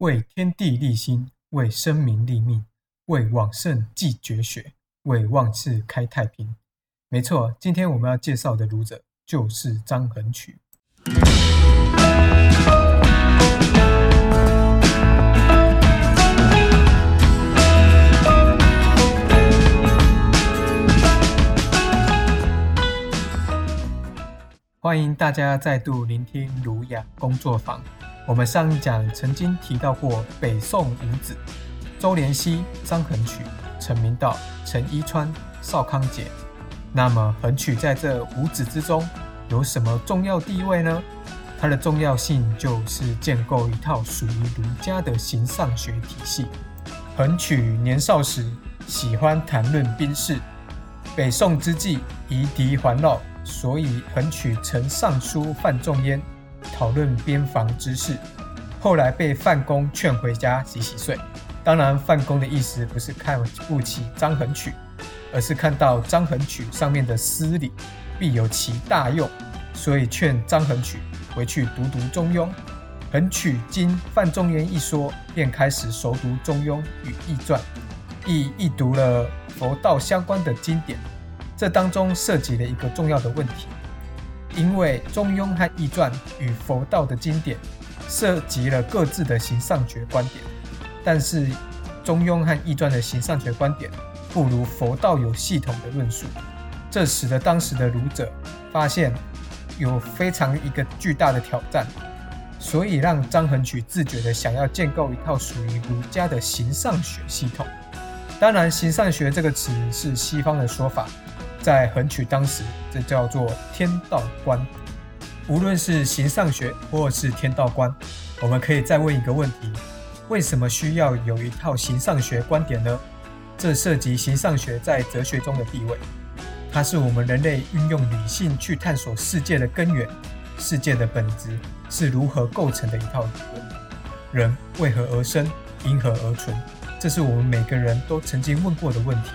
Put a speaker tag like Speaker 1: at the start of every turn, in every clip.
Speaker 1: 为天地立心，为生民立命，为往圣继绝学，为万世开太平。没错，今天我们要介绍的儒者就是张衡渠。欢迎大家再度聆听儒雅工作坊。我们上一讲曾经提到过北宋五子：周濂溪、张衡渠、陈明道、陈一川、邵康节。那么衡渠在这五子之中有什么重要地位呢？它的重要性就是建构一套属于儒家的形上学体系。衡渠年少时喜欢谈论兵事，北宋之际夷狄环绕。所以，横渠曾上书范仲淹，讨论边防之事。后来被范公劝回家洗洗睡。当然，范公的意思不是看不起张衡渠，而是看到张衡渠上面的诗礼必有其大用，所以劝张衡渠回去读读《中庸》。衡渠经范仲淹一说，便开始熟读《中庸》与《易传》，亦一读了佛道相关的经典。这当中涉及了一个重要的问题，因为《中庸》和《易传》与佛道的经典涉及了各自的形上学观点，但是《中庸》和《易传》的形上学观点不如佛道有系统的论述，这使得当时的儒者发现有非常一个巨大的挑战，所以让张衡渠自觉的想要建构一套属于儒家的形上学系统。当然，形上学这个词是西方的说法。在横渠当时，这叫做天道观。无论是形上学或是天道观，我们可以再问一个问题：为什么需要有一套形上学观点呢？这涉及形上学在哲学中的地位。它是我们人类运用理性去探索世界的根源，世界的本质是如何构成的一套理论。人为何而生？因何而存？这是我们每个人都曾经问过的问题。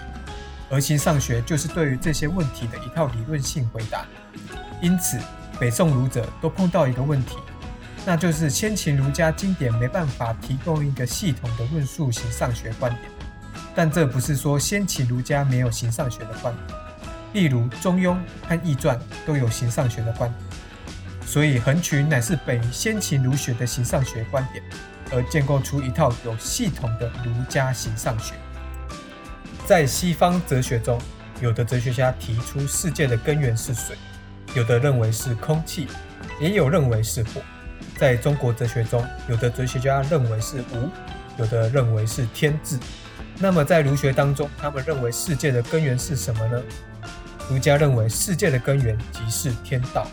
Speaker 1: 而形上学就是对于这些问题的一套理论性回答。因此，北宋儒者都碰到一个问题，那就是先秦儒家经典没办法提供一个系统的论述形上学观点。但这不是说先秦儒家没有形上学的观点，例如《中庸》和《易传》都有形上学的观点。所以，横渠乃是本先秦儒学的形上学观点，而建构出一套有系统的儒家形上学。在西方哲学中，有的哲学家提出世界的根源是水，有的认为是空气，也有认为是火。在中国哲学中，有的哲学家认为是无，有的认为是天质。那么在儒学当中，他们认为世界的根源是什么呢？儒家认为世界的根源即是天道，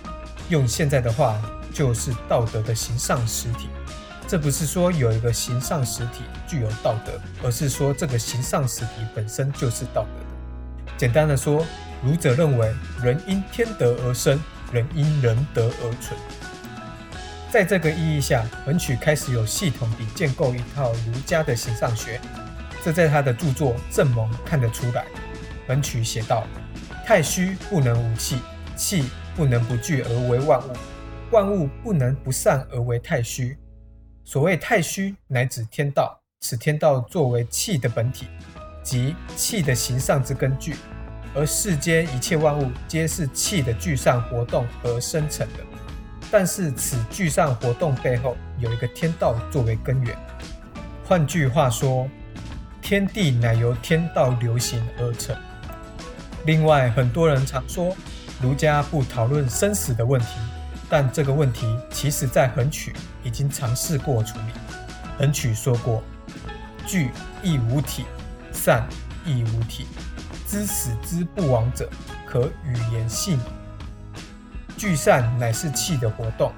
Speaker 1: 用现在的话就是道德的形上实体。这不是说有一个形上实体具有道德，而是说这个形上实体本身就是道德的。简单的说，儒者认为人因天德而生，人因仁德而存。在这个意义下，文曲开始有系统地建构一套儒家的形上学，这在他的著作《正蒙》看得出来。文曲写道：“太虚不能无气，气不能不聚而为万物，万物不能不散而为太虚。”所谓太虚，乃指天道。此天道作为气的本体，即气的形上之根据，而世间一切万物皆是气的聚散活动而生成的。但是此聚散活动背后有一个天道作为根源。换句话说，天地乃由天道流行而成。另外，很多人常说儒家不讨论生死的问题。但这个问题，其实在横曲已经尝试过处理。横曲说过：“聚亦无体，散亦无体。知死之不亡者，可与言性。”聚散乃是气的活动，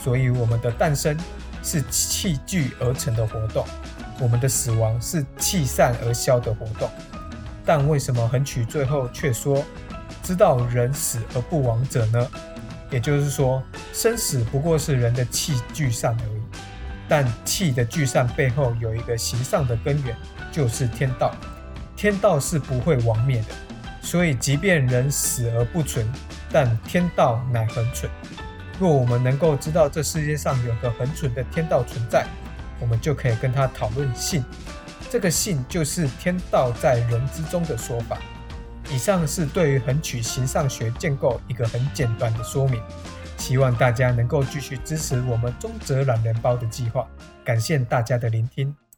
Speaker 1: 所以我们的诞生是气聚而成的活动，我们的死亡是气散而消的活动。但为什么横曲最后却说：“知道人死而不亡者呢？”也就是说，生死不过是人的气聚散而已。但气的聚散背后有一个形上的根源，就是天道。天道是不会亡灭的，所以即便人死而不存，但天道乃恒存。若我们能够知道这世界上有个恒存的天道存在，我们就可以跟他讨论性。这个性就是天道在人之中的说法。以上是对于横曲形上学建构一个很简短的说明，希望大家能够继续支持我们中泽懒人包的计划。感谢大家的聆听。